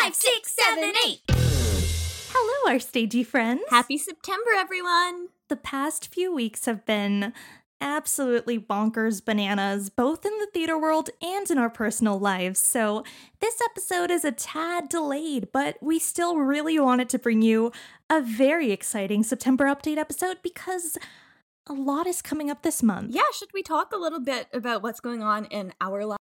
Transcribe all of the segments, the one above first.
five, six, seven, eight. Hello, our stagey friends. Happy September, everyone. The past few weeks have been absolutely bonkers bananas, both in the theater world and in our personal lives. So, this episode is a tad delayed, but we still really wanted to bring you a very exciting September update episode because a lot is coming up this month. Yeah, should we talk a little bit about what's going on in our lives?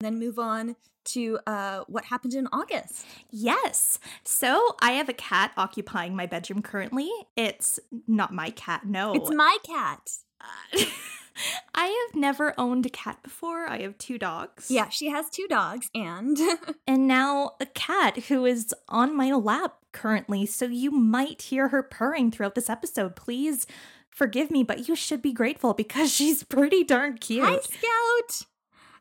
Then move on to uh, what happened in August. Yes. So I have a cat occupying my bedroom currently. It's not my cat, no. It's my cat. Uh, I have never owned a cat before. I have two dogs. Yeah, she has two dogs and. and now a cat who is on my lap currently. So you might hear her purring throughout this episode. Please forgive me, but you should be grateful because she's pretty darn cute. Hi, Scout.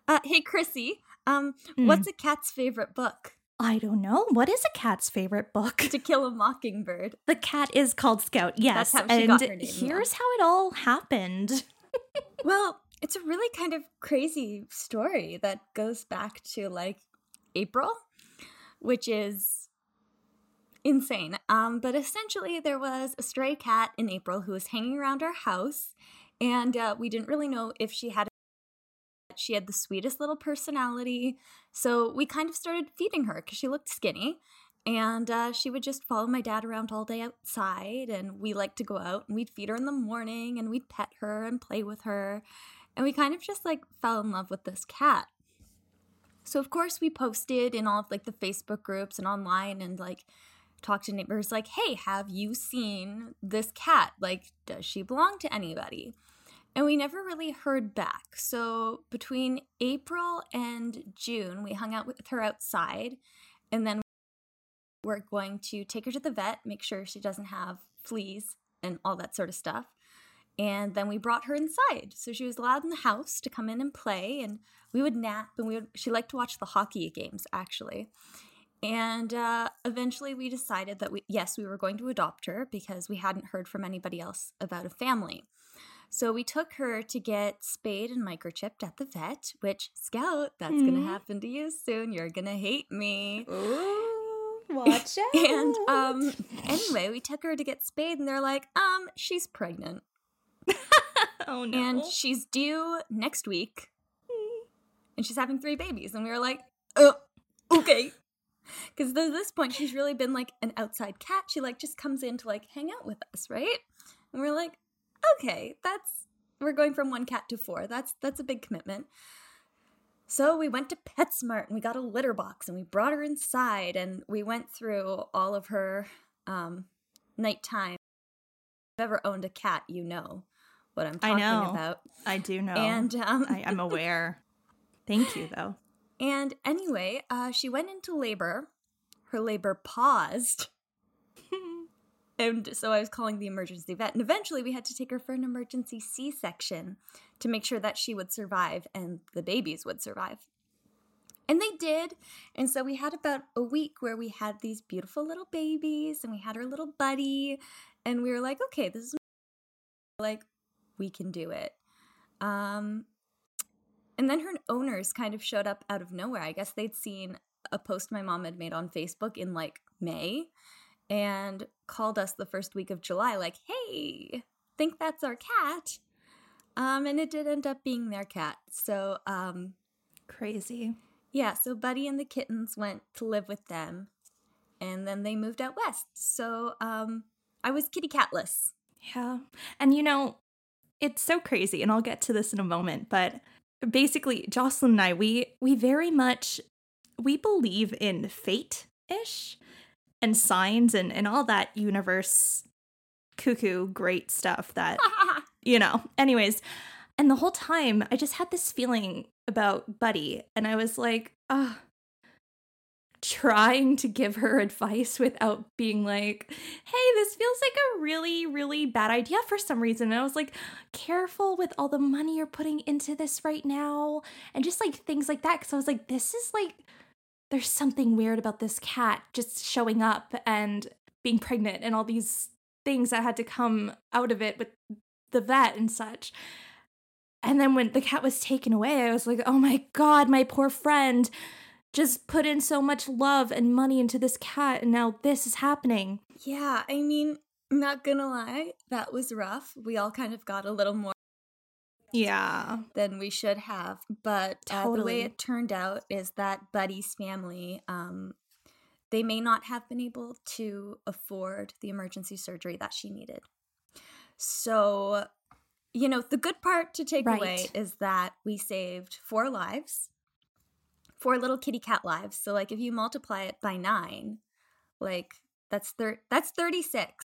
Uh, hey, Chrissy. Um, mm. what's a cat's favorite book? I don't know. What is a cat's favorite book? To Kill a Mockingbird. The cat is called Scout. Yes, and name, here's yeah. how it all happened. well, it's a really kind of crazy story that goes back to like April, which is insane. Um, but essentially, there was a stray cat in April who was hanging around our house, and uh, we didn't really know if she had she had the sweetest little personality. So we kind of started feeding her because she looked skinny. And uh, she would just follow my dad around all day outside. And we liked to go out and we'd feed her in the morning and we'd pet her and play with her. And we kind of just like fell in love with this cat. So, of course, we posted in all of like the Facebook groups and online and like talked to neighbors like, hey, have you seen this cat? Like, does she belong to anybody? And we never really heard back. So between April and June, we hung out with her outside, and then we're going to take her to the vet, make sure she doesn't have fleas and all that sort of stuff. And then we brought her inside. So she was allowed in the house to come in and play, and we would nap, and we would, she liked to watch the hockey games actually. And uh, eventually we decided that we, yes, we were going to adopt her because we hadn't heard from anybody else about a family. So we took her to get spayed and microchipped at the vet, which, Scout, that's mm. going to happen to you soon. You're going to hate me. Ooh, watch out. and um, anyway, we took her to get spayed, and they're like, um, she's pregnant. oh, no. And she's due next week. And she's having three babies. And we were like, oh, okay. Because at this point, she's really been like an outside cat. She like just comes in to like hang out with us, right? And we're like, okay, that's we're going from one cat to four. That's that's a big commitment. So we went to PetSmart and we got a litter box and we brought her inside and we went through all of her um, nighttime. If you've ever owned a cat, you know what I'm talking I know. about. I do know. And um, I, am aware. Thank you, though. And anyway, uh, she went into labor. Her labor paused and so I was calling the emergency vet. And eventually we had to take her for an emergency C section to make sure that she would survive and the babies would survive. And they did. And so we had about a week where we had these beautiful little babies and we had our little buddy. And we were like, okay, this is like, we can do it. Um, and then her owners kind of showed up out of nowhere. I guess they'd seen a post my mom had made on Facebook in like May and called us the first week of July, like, hey, think that's our cat. Um, and it did end up being their cat. So, um, crazy. Yeah, so Buddy and the kittens went to live with them, and then they moved out west. So, um, I was kitty catless. Yeah. And you know, it's so crazy, and I'll get to this in a moment, but basically, Jocelyn and I, we we very much we believe in fate ish and signs and, and all that universe cuckoo great stuff that you know. Anyways and the whole time i just had this feeling about buddy and i was like ah oh, trying to give her advice without being like hey this feels like a really really bad idea for some reason. And i was like careful with all the money you're putting into this right now and just like things like that because i was like this is like there's something weird about this cat just showing up and being pregnant and all these things that had to come out of it with the vet and such. And then when the cat was taken away, I was like, oh my God, my poor friend. just put in so much love and money into this cat and now this is happening. Yeah, I mean, I'm not gonna lie, that was rough. We all kind of got a little more Yeah. than we should have. But uh, the way it turned out is that Buddy's family, um, they may not have been able to afford the emergency surgery that she needed. So, you know, the good part to take away is that we saved four lives, four little kitty cat lives. So, like, if you multiply it by nine, like that's thir- that's thirty six.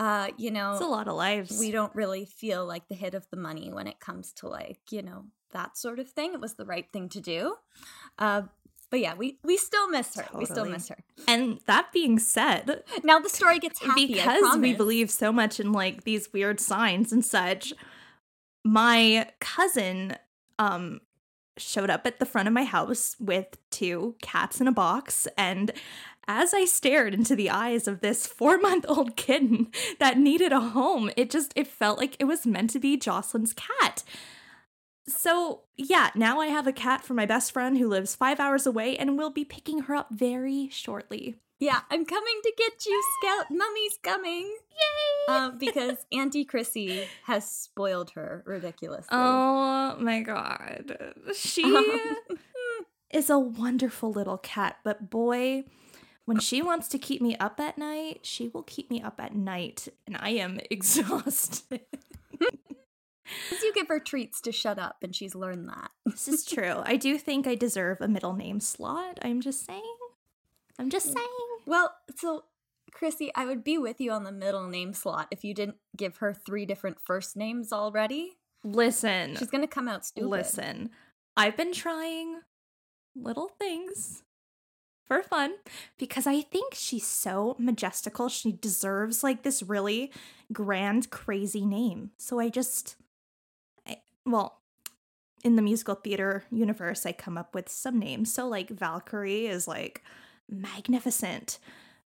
Uh, you know, It's a lot of lives. we don't really feel like the hit of the money when it comes to like you know that sort of thing. It was the right thing to do. Uh but yeah we we still miss her. We still miss her. And that being said, now the story gets happy because we believe so much in like these weird signs and such my cousin um showed up at the front of my house with two cats in a box and as I stared into the eyes of this 4-month-old kitten that needed a home it just it felt like it was meant to be Jocelyn's cat so, yeah, now I have a cat for my best friend who lives 5 hours away and we'll be picking her up very shortly. yeah i'm coming to get you scout mummy's coming Yay! uh, because auntie chrissy has spoiled her ridiculously Oh my god. She is a wonderful little cat, but boy, when she wants to keep me up at night, she will keep me up at night, and I am exhausted. You give her treats to shut up and she's learned that this is true. I do think I deserve a middle name slot. I'm just saying. I'm just saying. well so chrissy i would be with you on the middle name slot if you didn't give her three different first names already Listen. She's gonna come out stupid. Listen, I've been trying little things for fun because I think she's so majestical. She deserves like this really grand, crazy name. So I just, I, well, in the musical theater universe, I come up with some names. So like Valkyrie is like magnificent,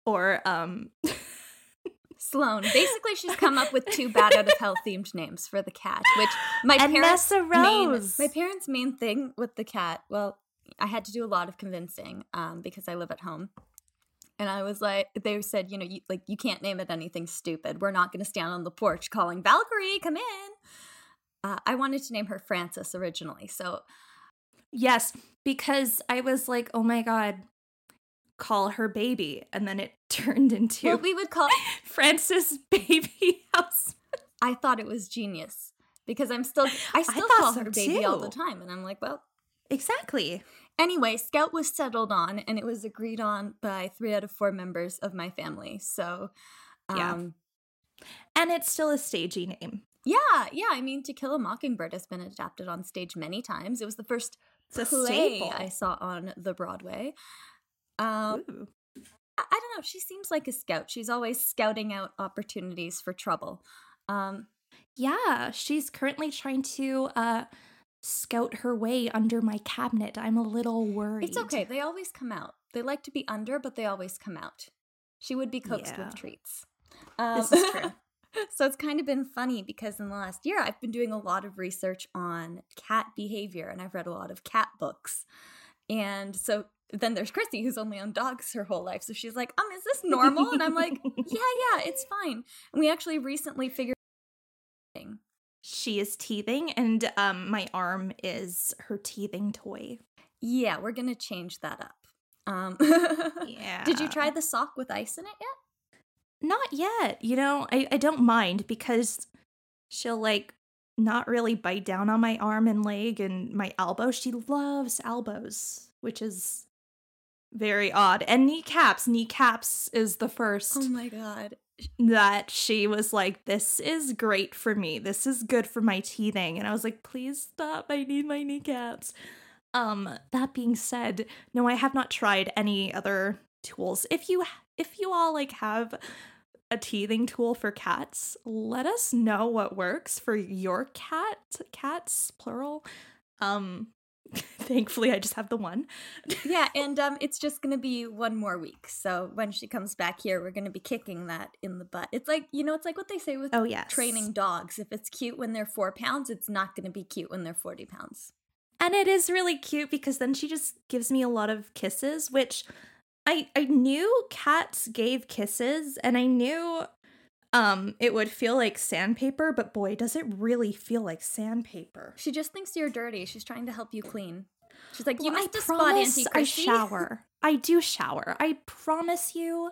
or um, Sloane. Basically, she's come up with two bat out of hell themed names for the cat, which my And parents Nessa main, my parents' main thing with the cat. Well, I had to do a lot of convincing um, because I live at home. And I was like, they said, you know, you, like you can't name it anything stupid. We're not going to stand on the porch calling Valkyrie, come in. Uh, I wanted to name her Frances originally, so Yes, because I was like, oh my god, call her baby. And then it turned into well, we would call. Francis Baby House. I thought it was genius because I'm still, I still thought call her baby all the time, and I'm like, well, Exactly. Anyway, Scout was settled on and it was agreed on by three out of four members of my family. So, Yeah. um, And it's still a stagey name. yeah, yeah. I mean, To Kill a Mockingbird has been adapted on stage many times. It was the first It's play. I saw on the Broadway. Um, Ooh. I, I don't know. She seems like a scout. She's always scouting out opportunities for trouble. Um, Yeah, she's currently trying to uh scout her way under my cabinet. I'm a little worried. it's okay. They always come out. They like to be under, but they always come out. She would be coaxed Yeah. with treats. Um, This is true. so it's kind of been funny because in the last year, I've been doing a lot of research on cat behavior and I've read a lot of cat books. And so then there's Chrissy, who's only on dogs her whole life. So she's like, um, is this normal? And I'm like, yeah, yeah, it's fine. And we actually recently figured She is teething, and um, my arm is her teething toy. yeah, we're to change that up. Um, Yeah. Did you try the sock with ice in it yet? Not yet. You know, I, I don't mind because she'll like not really bite down on my arm and leg and my elbow. She loves elbows, which is very odd. And kneecaps. Kneecaps is the first Oh my God. That she was like, This is great for me. This is good for my teething. And I was like, Please stop. I need my kneecaps. Um, that being said, no, I have not tried any other tools. If you if you all like have a teething tool for cats, let us know what works for your cat. Cats plural. Um thankfully I just have the one. yeah, and um, it's just gonna be one more week. So when she comes back here, we're gonna be kicking that in the butt. It's like you know, it's like what they say with Oh yes. training dogs. If it's cute when they're four pounds, it's not gonna be cute when they're forty pounds. And it is really cute because then she just gives me a lot of kisses, which I I knew cats gave kisses and I knew um it would feel like sandpaper, but boy, does it really feel like sandpaper. She just thinks you're dirty. She's trying to help you clean. She's like, you Well, missed I a spot, promise Auntie I shower. I do shower. I promise you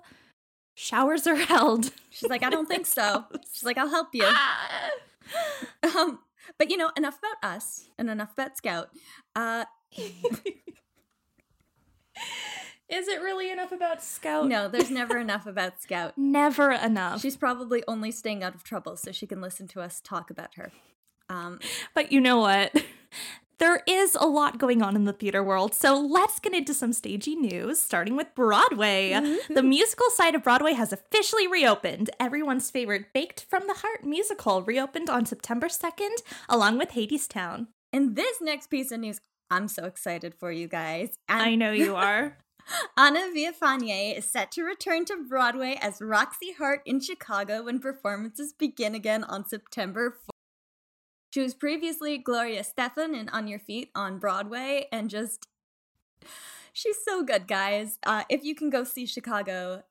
showers are held. She's like, I don't think so. She's like, I'll help you. Um, but you know, enough about us and enough about Scout. Uh, Is it really enough about Scout? no, there's never enough about Scout. Never enough. She's probably only staying out of trouble so she can listen to us talk about her. Um, But you know what? There is a lot going on in the theater world, so let's get into some stagey news, starting with Broadway. the musical side of Broadway has officially reopened. Everyone's favorite Baked from the Heart musical reopened on September 2nd, along with Hadestown. and this next piece of news, I'm so excited for you guys. And I know you are. Ana Villafañe is set to return to Broadway as Roxy Hart in Chicago when performances begin again on September 4th. She was previously Gloria Estefan in On Your Feet on Broadway and just. She's so good, guys. Uh, if you can go see Chicago,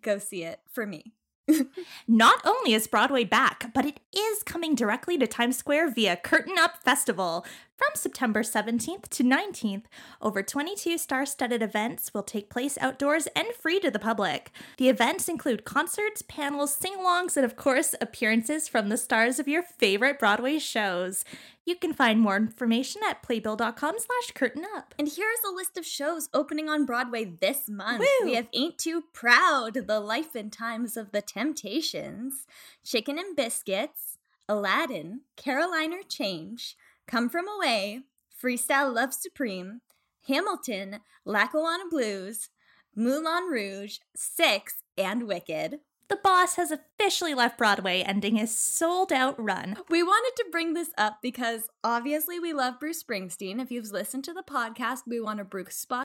go see it for me. Not only is Broadway back, but it is coming directly to Times Square via Curtain Up Festival. From September 17th to 19th, over 22 star studded events will take place outdoors and free to the public. The events include concerts, panels, sing alongs, and of course, appearances from the stars of your favorite Broadway shows. You can find more information at playbill.com slash curtain up. And here's a list of shows opening on Broadway this month. Woo! We have Ain't Too Proud, The Life and Times of the Temptations, Chicken and Biscuits, Aladdin, Caroline, or Change, Come From Away, Freestyle Love Supreme, Hamilton, Lackawanna Blues, Moulin Rouge, Six, and Wicked. The boss has officially left Broadway, ending his sold out run. We wanted to bring this up because obviously we love Bruce Springsteen. If you've listened to the podcast, we want a Bruce spot.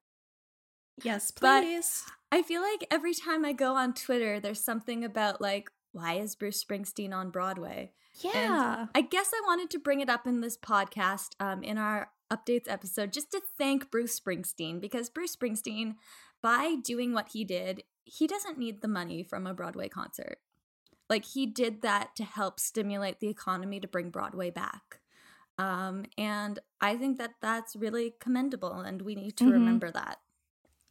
Yes, But- please. I feel like every time I go on Twitter, there's something about like, why is Bruce Springsteen on Broadway? Yeah. I guess I wanted to bring it up in this podcast, um, in our updates episode, just to thank Bruce Springsteen because Bruce Springsteen, by doing what he did, he doesn't need the money from a Broadway concert. Like he did that to help stimulate the economy to bring Broadway back. Um, and I think that that's really commendable, and we need to Mhm. remember that.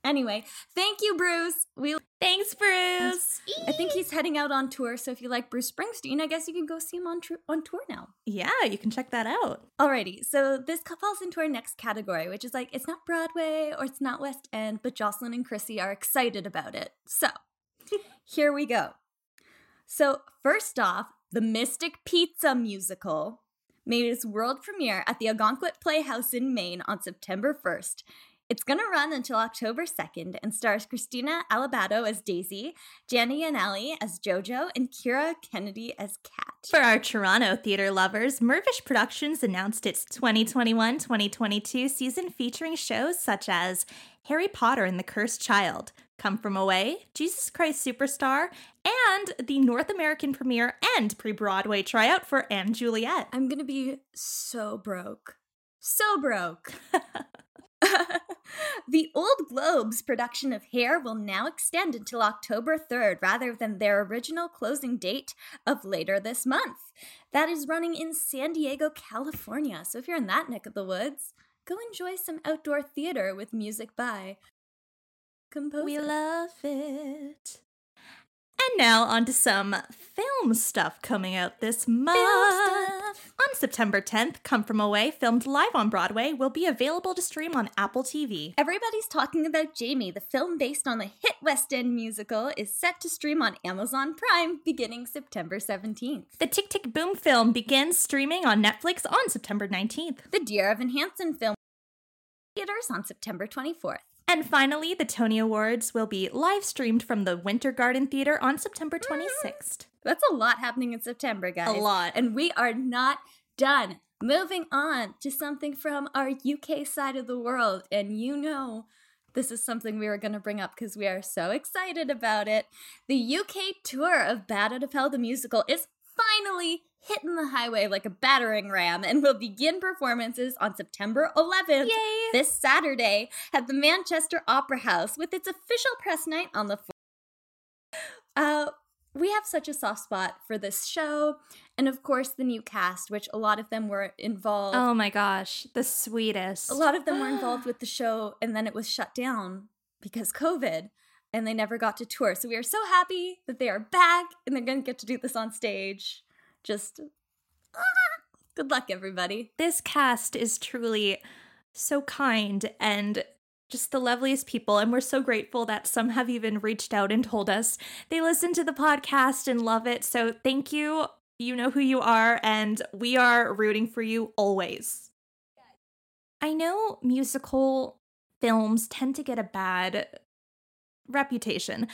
Anyway, thank you, Bruce. We Thanks, Bruce. I think he's heading out on tour, so if you like Bruce Springsteen, I guess you can go see him on tr- on tour now. Yeah, you can check that out. Alrighty, so this falls into our next category, which is like it's not Broadway or it's not West End, but Jocelyn and Chrissy are excited about it. So here we go. So first off, the Mystic Pizza musical made its world premiere at the Ogunquit Playhouse in Maine on September 1st. It's gonna run until October 2nd and stars Krystina Alabado as Daisy, Gianna Yanelli as Jojo, and Kyra Kennedy as Kat. For our Toronto theater lovers, Mirvish Productions announced its 2021 2022 season featuring shows such as Harry Potter and the Cursed Child, Come From Away, Jesus Christ Superstar, and the North American premiere and pre Broadway tryout for & Juliet. I'm gonna be so broke. So broke. the Old Globe's production of Hair will now extend until October 3rd rather than their original closing date of later this month. That is running in San Diego, California. So if you're in that neck of the woods, go enjoy some outdoor theater with music by composer. We love it. And now on to some film stuff coming out this month. On September 10th, Come From Away, filmed live on Broadway, will be available to stream on Apple TV. Everybody's talking about Jamie. The film based on the hit West End musical is set to stream on Amazon Prime beginning September 17th. The Tick Tick Boom film begins streaming on Netflix on September 19th. The Dear Evan Hansen film theaters on September 24th. And finally, the Tony Awards will be live streamed from the Winter Garden Theater on September 26th. That's a lot happening in September, guys. A lot. And we are not done. Moving on to something from our UK side of the world. And you know, this is something we were going to bring up because we are so excited about it. The UK tour of Bat Out of Hell the musical is finally hitting the highway like a battering ram and will begin performances on September 11th, Yay! this Saturday, at the Manchester Opera House with its official press night on the 4th. Uh, we have such a soft spot for this show, and of course, the new cast, which a lot of them were involved. Oh my gosh, the sweetest. A lot of them were involved with the show, and then it was shut down because COVID, and they never got to tour. So we are so happy that they are back, and they're going to get to do this on stage. Just ah, good luck, everybody. This cast is truly so kind and just the loveliest people. And we're so grateful that some have even reached out and told us they listen to the podcast and love it. So thank you. You know who you are, and we are rooting for you always. I know musical films tend to get a bad reputation,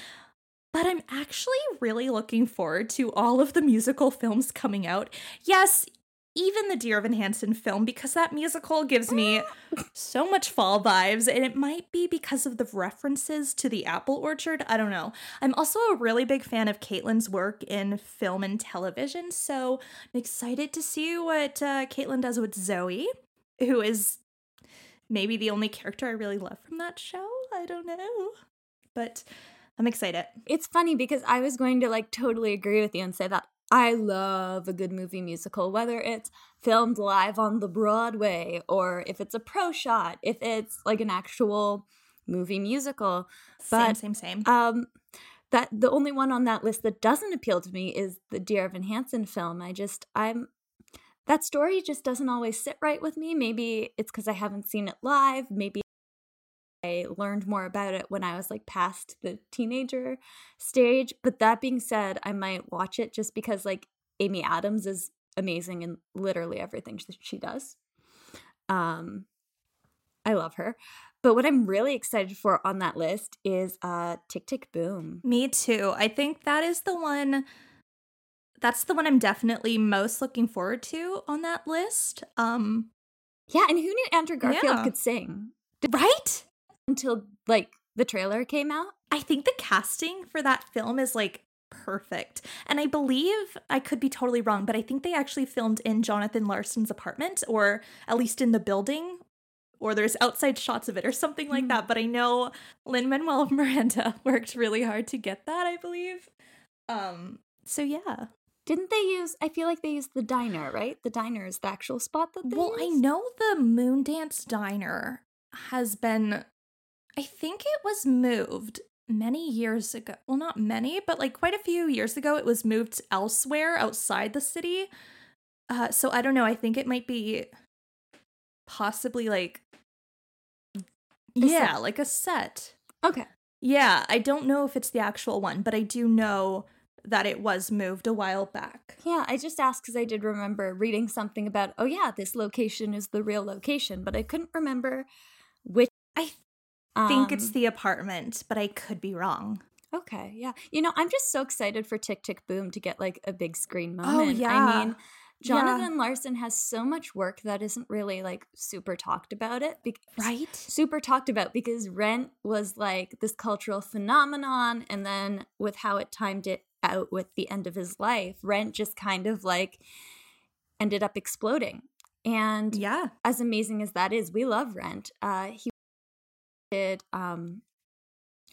but I'm actually really looking forward to all of the musical films coming out. Yes, even the Dear Evan Hansen film, because that musical gives me so much fall vibes, and it might be because of the references to the apple orchard. I don't know. I'm also a really big fan of Kaitlyn's work in film and television, so I'm excited to see what uh, Caitlin does with Zoe, who is maybe the only character I really love from that show. I don't know. But I'm excited. It's funny because I was going to like totally agree with you and say that I love a good movie musical, whether it's filmed live on the Broadway or if it's a pro shot, if it's like an actual movie musical. Same, same, same. um that the only one on that list that doesn't appeal to me is the Dear Evan Hansen film. I just I'm that story just doesn't always sit right with me. Maybe it's because I haven't seen it live. Maybe I learned more about it when I was like past the teenager stage. But that being said, I might watch it just because like Amy Adams is amazing in literally everything sh- she does. Um, I love her. But what I'm really excited for on that list is uh Tick Tick Boom. Me too. I think that is the one that's the one I'm definitely most looking forward to on that list. Um Yeah, and who knew Andrew Garfield Yeah. could sing right? Until like the trailer came out? I think the casting for that film is like perfect. And I believe I could be totally wrong, but I think they actually filmed in Jonathan Larson's apartment or at least in the building or there's outside shots of it or something like Hmm. that, but I know Lin Manuel Miranda worked really hard to get that, I believe. Um so yeah. Didn't they use I feel like they used the diner, right? The diner is the actual spot that they Well, I know the Moondance Diner has been, I think it was moved many years ago. Well, not many, but like quite a few years ago, it was moved elsewhere outside the city. Uh, so I don't know. I think it might be possibly like, yeah, set. like a set. Okay. Yeah, I don't know if it's the actual one, but I do know that it was moved a while back. Yeah, I just asked because I did remember reading something about, oh yeah, this location is the real location, but I couldn't remember which. I think it's um, the apartment, but I could be wrong. Okay, yeah. You know, I'm just so excited for Tick Tick Boom to get like a big screen moment. Oh, yeah. I mean, Yeah. Jonathan Larson has so much work that isn't really like super talked about it. Because, Right? Super talked about because Rent was like this cultural phenomenon, and then with how it timed it out with the end of his life, Rent just kind of like ended up exploding. And Yeah. as amazing as that is, we love Rent. Uh, he um,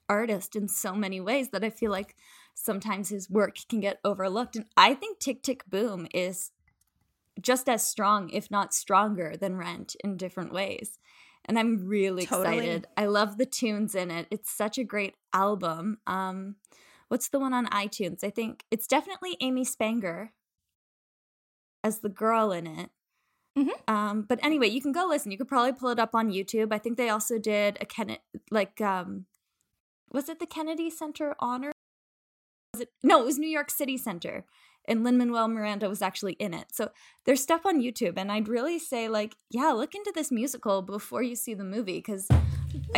artist in so many ways that I feel like sometimes his work can get overlooked. And I think Tick Tick Boom is just as strong, if not stronger, than Rent in different ways. And I'm really Totally. excited. I love the tunes in it. It's such a great album. Um, what's the one on iTunes? I think it's definitely Amy Spanger as the girl in it. Mhm. Um, but anyway, you can go listen. You could probably pull it up on YouTube. I think they also did a Kennedy, like, um, was it the Kennedy Center Honor? Was it? No, it was New York City Center, and Lin Manuel Miranda was actually in it. So there's stuff on YouTube, and I'd really say, like, yeah, look into this musical before you see the movie, because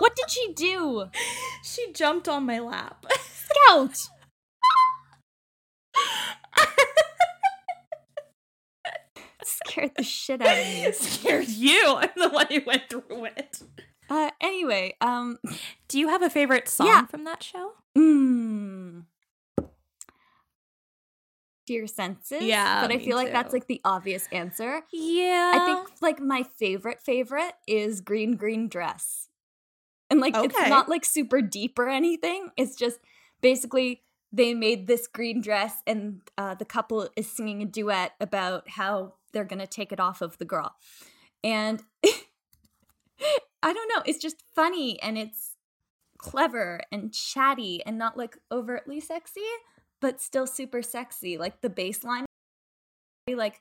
what did she do? she jumped on my lap. Scout. Scared the shit out of me. Scared you. I'm the one who went through it. Uh, anyway, um, Do you have a favorite song Yeah. from that show? mm, to your senses. Yeah, But I feel like that's like the obvious answer. Yeah. I think like my favorite favorite is Green Green Dress. And like it's not like super deep or anything. It's just basically they made this green dress and uh, the couple is singing a duet about how they're going to take it off of the girl. And I don't know, it's just funny and it's clever and chatty and not like overtly sexy, but still super sexy. Like the baseline, like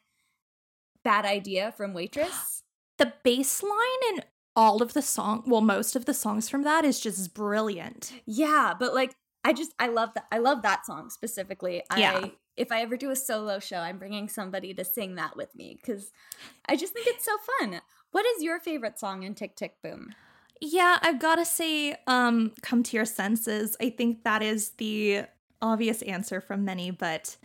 bad idea from waitress. the baseline in all of the song, well, most of the songs from that is just brilliant. Yeah, but like I just I love that I love that song specifically. Yeah. I if I ever do a solo show, I'm bringing somebody to sing that with me cuz I just think it's so fun. What is your favorite song in Tick Tick Boom? Yeah, I've got to say, um, come to your senses. I think that is the obvious answer from many, but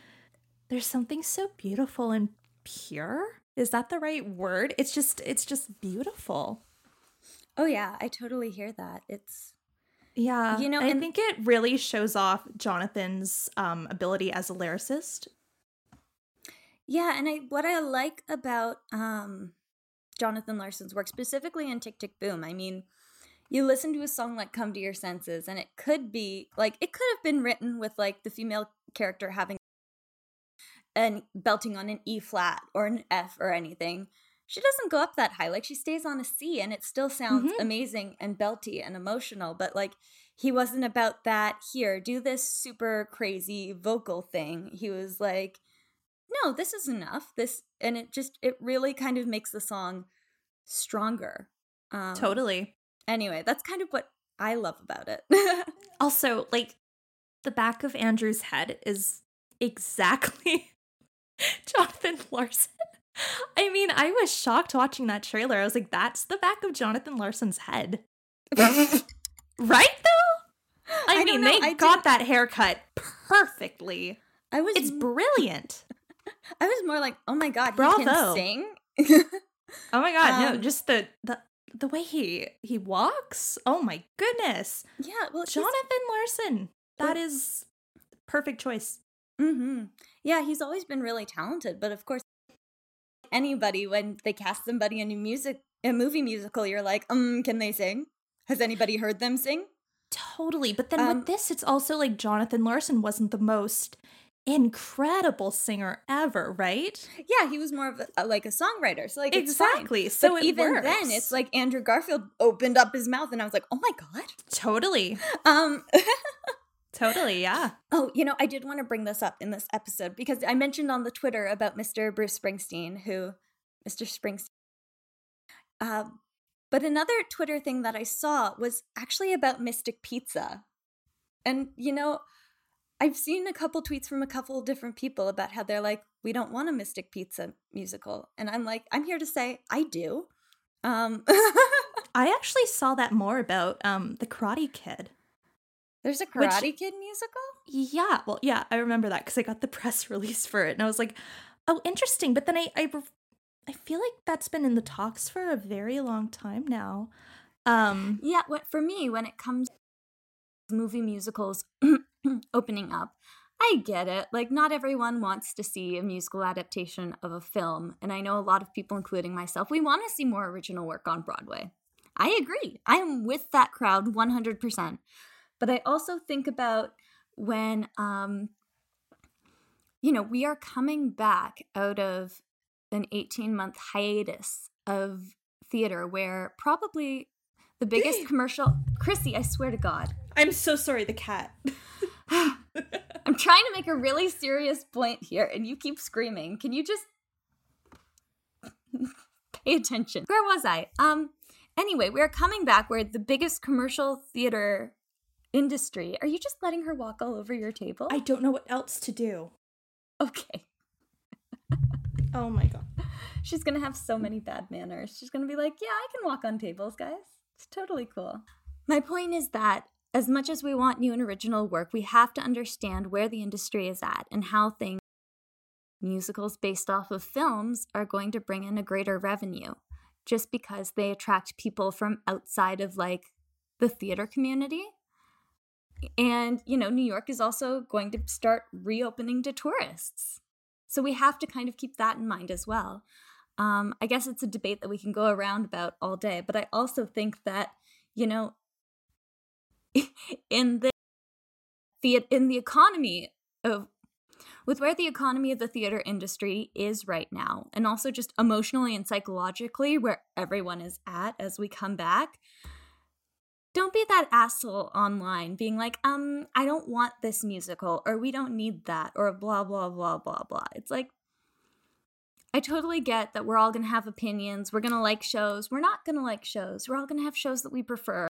there's something so beautiful and pure. Is that the right word? It's just, it's just beautiful. Oh yeah, I totally hear that. It's Yeah, You know, I think it really shows off Jonathan's um, ability as a lyricist. Yeah, and I what I like about um Jonathan Larson's work specifically in Tick Tick Boom, I mean, you listen to a song like Come to Your Senses and it could be like it could have been written with like the female character having and belting on an E flat or an F or anything. She doesn't go up that high. Like she stays on a C and it still sounds Mhm. amazing and belty and emotional, but like he wasn't about that here. Do this super crazy vocal thing. He was like no, this is enough. This and it just it really kind of makes the song stronger. Um, Totally. Anyway, that's kind of what I love about it. Also, like, the back of Andrew's head is exactly Jonathan Larson. I mean, I was shocked watching that trailer. I was like, that's the back of Jonathan Larson's head. Right, though? I, I mean, they I got that haircut perfectly. I was It's brilliant. I was more like, oh my god, he can sing. Oh my god, no, Um, just the the the way he he walks. Oh my goodness. yeah, well, Jonathan Larson. That But- is perfect choice. Mm-hmm. Yeah, he's always been really talented, but of course, anybody when they cast somebody in a music a movie musical, you're like, um, can they sing? Has anybody heard them sing? Totally. But then Um, with this, it's also like Jonathan Larson wasn't the most incredible singer ever, right? Yeah, he was more of a, like a songwriter, so like exactly. So but even works. then, it's like Andrew Garfield opened up his mouth, and I was like, "Oh my god!" totally, Um, totally, yeah. oh, you know, I did want to bring this up in this episode because I mentioned on the Twitter about Mr. Bruce Springsteen, who Mr. Springsteen. Um, but another Twitter thing that I saw was actually about Mystic Pizza, and you know, I've seen a couple tweets from a couple different people about how they're like, "We don't want a Mystic Pizza musical," and I'm like, I'm here to say I do. Um, I actually saw that more about um the Karate Kid. There's a Which- Karate Kid musical. Yeah, well, yeah, I remember that because I got the press release for it, and I was like, "Oh, interesting." But then I, I, I feel like that's been in the talks for a very long time now. Um, Yeah, what for me when it comes to movie musicals opening up, I get it. Like not everyone wants to see a musical adaptation of a film, and I know a lot of people including myself, we want to see more original work on Broadway. I agree. I am with that crowd 100%. But I also think about when um you know, we are coming back out of an 18 month hiatus of theater where probably the biggest commercial Chrissy, I swear to God. I'm so sorry, the cat. I'm trying to make a really serious point here and you keep screaming. Can you just pay attention? Where was I? Um anyway, we're coming back where the biggest commercial theater industry. Are you just letting her walk all over your table? I don't know what else to do. okay. Oh my god. She's gonna have so many bad manners. She's gonna be like, yeah, I can walk on tables, guys. It's totally cool. My point is that as much as we want new and original work, we have to understand where the industry is at and how things, musicals based off of films, are going to bring in a greater revenue just because they attract people from outside of like the theater community. And, you know, New York is also going to start reopening to tourists. So we have to kind of keep that in mind as well. Um, I guess it's a debate that we can go around about all day, but I also think that, you know, in the, the in the economy of with where the economy of the theater industry is right now, and also just emotionally and psychologically where everyone is at as we come back, don't be that asshole online being like, um, I don't want this musical, or we don't need that, or blah, blah, blah, blah, blah. It's like, I totally get that we're all gonna have opinions. We're gonna like shows. We're not gonna like shows. We're all gonna have shows that we prefer.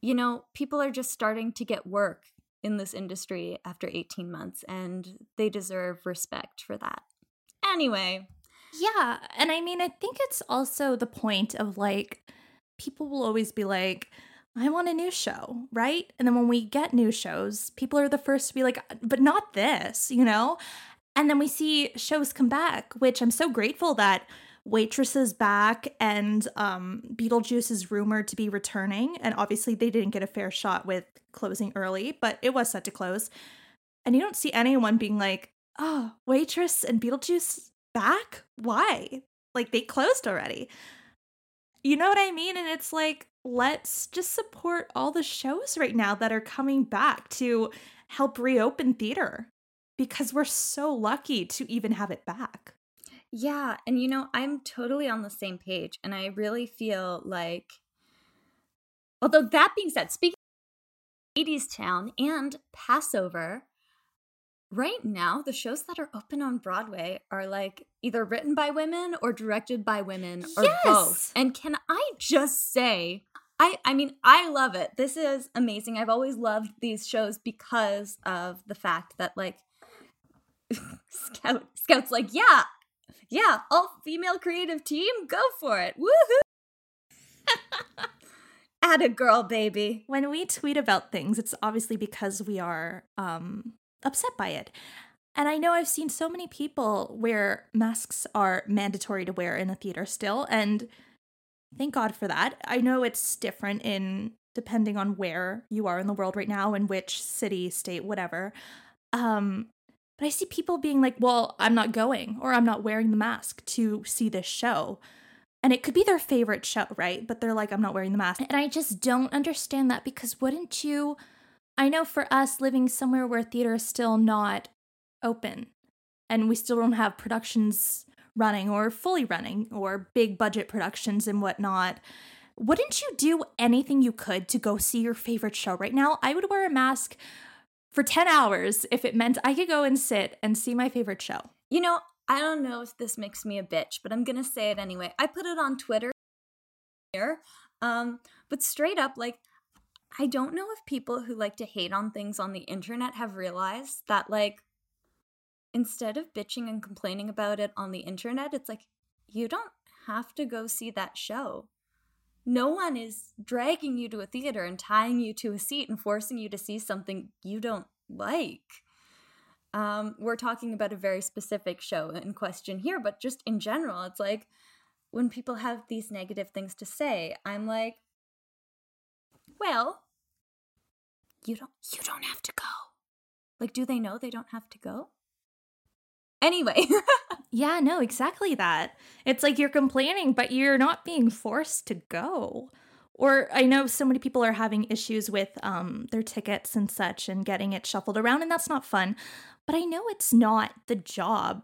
You know, people are just starting to get work in this industry after 18 months, and they deserve respect for that. Anyway. Yeah. And I mean, I think it's also the point of like, people will always be like, I want a new show, right? And then when we get new shows, people are the first to be like, but not this, you know? And then we see shows come back, which I'm so grateful that Waitress is back and um, Beetlejuice is rumored to be returning. And obviously, they didn't get a fair shot with closing early, but it was set to close. And you don't see anyone being like, oh, Waitress and Beetlejuice back? Why? Like, they closed already. You know what I mean? And it's like, let's just support all the shows right now that are coming back to help reopen theater because we're so lucky to even have it back. Yeah, and you know, I'm totally on the same page and I really feel like although that being said, speaking of Hadestown and Pass Over, right now the shows that are open on Broadway are like either written by women or directed by women or yes! both. And can I just say I I mean, I love it. This is amazing. I've always loved these shows because of the fact that like Scout Scout's like, "Yeah, yeah, all female creative team, go for it. Woohoo! Add a girl, baby. When we tweet about things, it's obviously because we are um, upset by it. And I know I've seen so many people where masks are mandatory to wear in a theater still, and thank God for that. I know it's different in depending on where you are in the world right now in which city, state, whatever. Um, but I see people being like, well, I'm not going or I'm not wearing the mask to see this show. And it could be their favorite show, right? But they're like, I'm not wearing the mask. And I just don't understand that because wouldn't you? I know for us living somewhere where theater is still not open and we still don't have productions running or fully running or big budget productions and whatnot. Wouldn't you do anything you could to go see your favorite show right now? I would wear a mask for 10 hours if it meant I could go and sit and see my favorite show. You know, I don't know if this makes me a bitch, but I'm going to say it anyway. I put it on Twitter. Um, but straight up like I don't know if people who like to hate on things on the internet have realized that like instead of bitching and complaining about it on the internet, it's like you don't have to go see that show no one is dragging you to a theater and tying you to a seat and forcing you to see something you don't like. Um, we're talking about a very specific show in question here, but just in general, it's like when people have these negative things to say, I'm like, well, you don't you don't have to go. Like, do they know they don't have to go? Anyway. yeah, no, exactly that. It's like you're complaining, but you're not being forced to go. Or I know so many people are having issues with um, their tickets and such and getting it shuffled around, and that's not fun. But I know it's not the job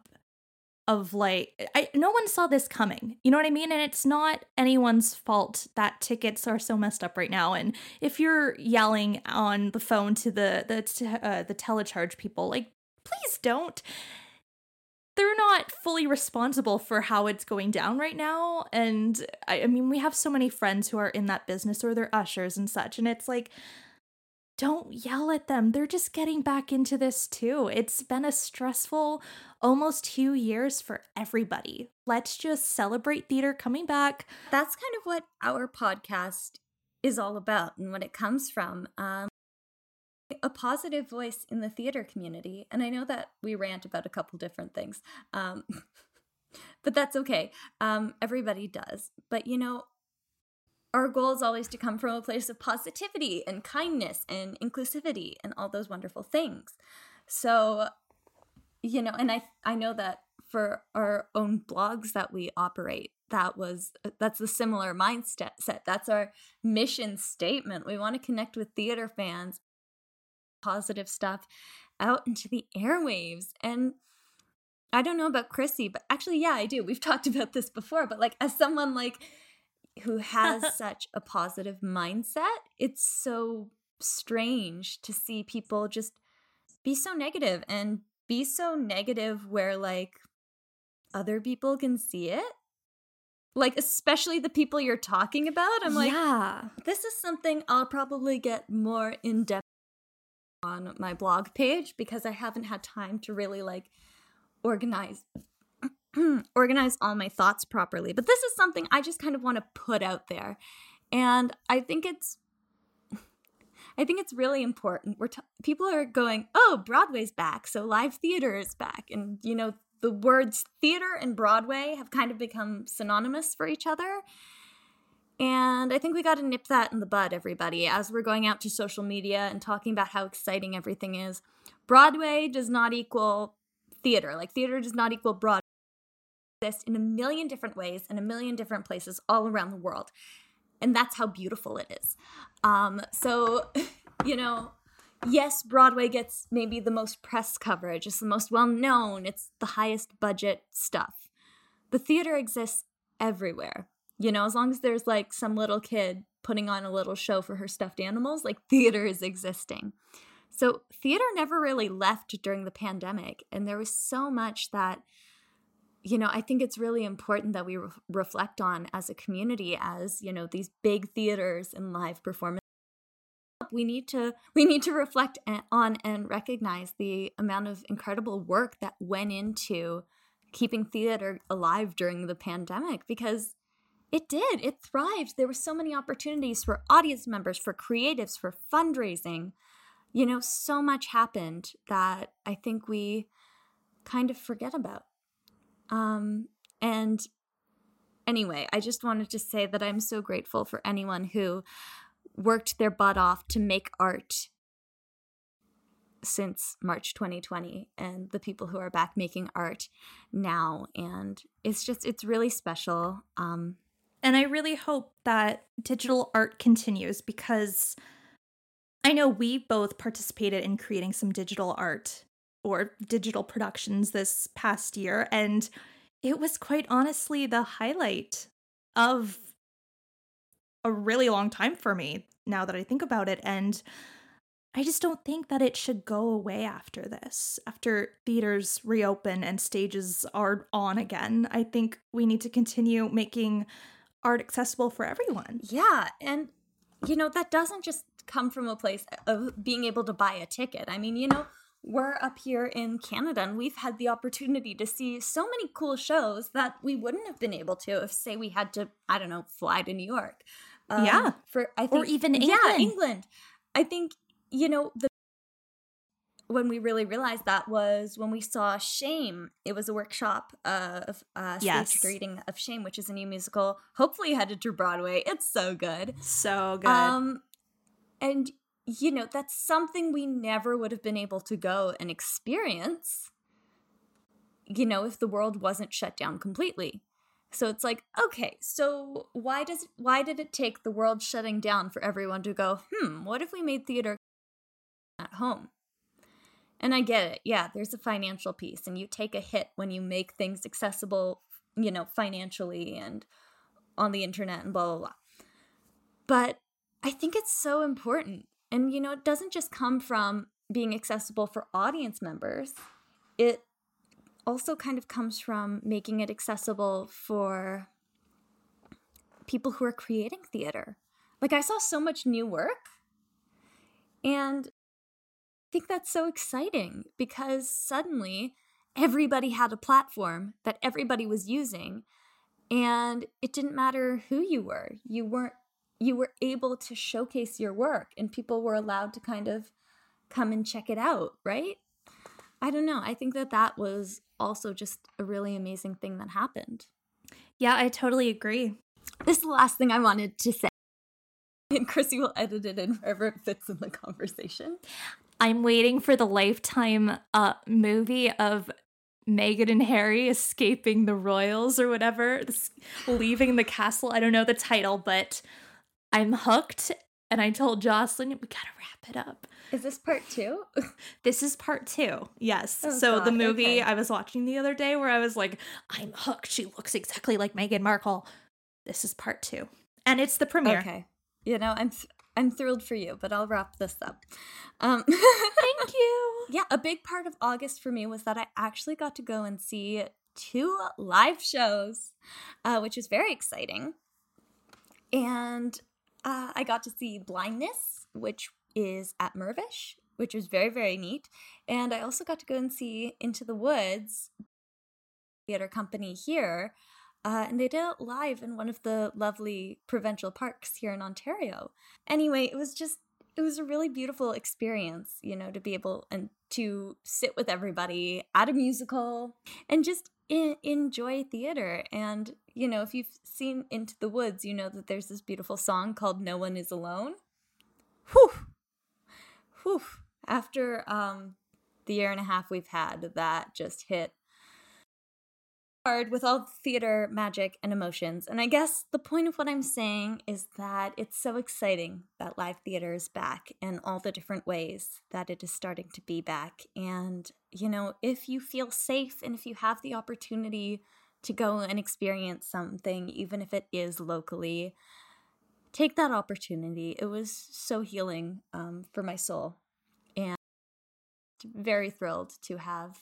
of like I no one saw this coming. You know what I mean? And it's not anyone's fault that tickets are so messed up right now. And if you're yelling on the phone to the the uh, the telecharge people, like please don't they're not fully responsible for how it's going down right now. And I, I, mean, we have so many friends who are in that business or they're ushers and such. And it's like, don't yell at them. They're just getting back into this too. It's been a stressful almost two years for everybody. Let's just celebrate theater coming back. That's kind of what our podcast is all about and what it comes from. Um, a positive voice in the theater community. And I know that we rant about a couple different things, um, but that's okay. Um, everybody does. But you know, our goal is always to come from a place of positivity and kindness and inclusivity and all those wonderful things. So you know, and I I know that for our own blogs that we operate, that was that's a similar mindset. Set. That's our mission statement. We want to connect with theater fans, positive stuff out into the airwaves. And I don't know about Chrissy, but actually, yeah, I do. We've talked about this before, but like as someone like who has such a positive mindset, it's so strange to see people just be so negative and be so negative where like other people can see it. Like especially the people you're talking about. I'm like, yeah. this is something I'll probably get more in depth on my blog page because I haven't had time to really like organize organize all my thoughts properly. But this is something I just kind of want to put out there. And I think it's I think it's really important. We're t- people are going, "Oh, Broadway's back, so live theater is back." And you know, the words theater and Broadway have kind of become synonymous for each other. And I think we got to nip that in the bud, everybody, as we're going out to social media and talking about how exciting everything is. Broadway does not equal theater. Like, theater does not equal Broadway. Exist in a million different ways in a million different places all around the world. And that's how beautiful it is. Um, so, you know, yes, Broadway gets maybe the most press coverage, it's the most well known, it's the highest budget stuff. But theater exists everywhere. You know, as long as there's like some little kid putting on a little show for her stuffed animals, like theater is existing. So theater never really left during the pandemic. And there was so much that, you know, I think it's really important that we re- reflect on as a community as, you know, these big theaters and live performance. We need to we need to reflect on and recognize the amount of incredible work that went into keeping theater alive during the pandemic because it did it thrived. There were so many opportunities for audience members for creatives for fundraising. You know so much happened that i think we kind of forget about um and anyway i just wanted to say that i'm so grateful for anyone who worked their butt off to make art since March 2020 and the people who are back making art now. And it's just it's really special. Um and I really hope that digital art continues because I know we both participated in creating some digital art or digital productions this past year and it was quite honestly the highlight of a really long time for me now that I think about it. And I just don't think that it should go away after this. After theaters reopen and stages are on again, I think we need to continue making art accessible for everyone. Yeah. And, you know, that doesn't just come from a place of being able to buy a ticket. I mean, you know, we're up here in Canada and we've had the opportunity to see so many cool shows that we wouldn't have been able to if, say, we had to, I don't know, fly to New York. Um, yeah. For I think, or even England. Yeah, England. I think you know the when we really realized that was when we saw Shame. It was a workshop of uh, yes. stage reading of Shame, which is a new musical. Hopefully headed to Broadway. It's so good, so good. Um, and you know that's something we never would have been able to go and experience. You know, if the world wasn't shut down completely. So it's like, okay, so why does why did it take the world shutting down for everyone to go, "Hmm, what if we made theater at home?" And I get it. Yeah, there's a financial piece and you take a hit when you make things accessible, you know, financially and on the internet and blah blah blah. But I think it's so important. And you know, it doesn't just come from being accessible for audience members. It also kind of comes from making it accessible for people who are creating theater. Like I saw so much new work and I think that's so exciting because suddenly everybody had a platform that everybody was using and it didn't matter who you were. You weren't you were able to showcase your work and people were allowed to kind of come and check it out, right? I don't know. I think that that was also just a really amazing thing that happened. Yeah, I totally agree. This is the last thing I wanted to say. And Chrissy will edit it in wherever it fits in the conversation. I'm waiting for the lifetime uh movie of Meghan and Harry escaping the royals or whatever, leaving the castle. I don't know the title, but I'm hooked. And I told Jocelyn, we gotta wrap it up. Is this part two? this is part two. Yes. Oh, so God, the movie okay. I was watching the other day where I was like, I'm hooked. She looks exactly like Meghan Markle. This is part two. And it's the premiere. Okay. You know, I'm th- I'm thrilled for you, but I'll wrap this up. Um, Thank you. Yeah, a big part of August for me was that I actually got to go and see two live shows, uh, which was very exciting. And uh, I got to see Blindness, which is at Mirvish, which was very, very neat. And I also got to go and see Into the Woods theater company here. Uh, and they did it live in one of the lovely provincial parks here in Ontario. Anyway, it was just it was a really beautiful experience, you know, to be able and to sit with everybody at a musical and just in, enjoy theater. And you know, if you've seen Into the Woods, you know that there's this beautiful song called "No One Is Alone." Whew, whew. After um, the year and a half we've had, that just hit hard with all theater magic and emotions. And I guess the point of what I'm saying is that it's so exciting that live theater is back in all the different ways that it is starting to be back. And, you know, if you feel safe and if you have the opportunity to go and experience something, even if it is locally, take that opportunity. It was so healing um, for my soul. And very thrilled to have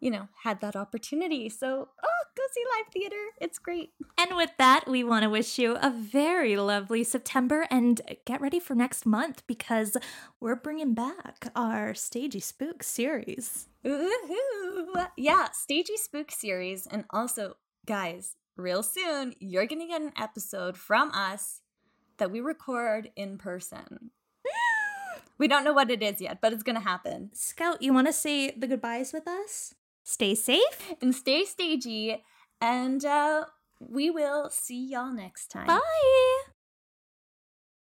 you know, had that opportunity. So, oh, go see live theater. It's great. And with that, we want to wish you a very lovely September and get ready for next month because we're bringing back our Stagey Spook series. Ooh, yeah, Stagey Spook series. And also, guys, real soon, you're going to get an episode from us that we record in person. We don't know what it is yet, but it's going to happen. Scout, you want to say the goodbyes with us? Stay safe and stay stagey. And uh, we will see y'all next time. Bye.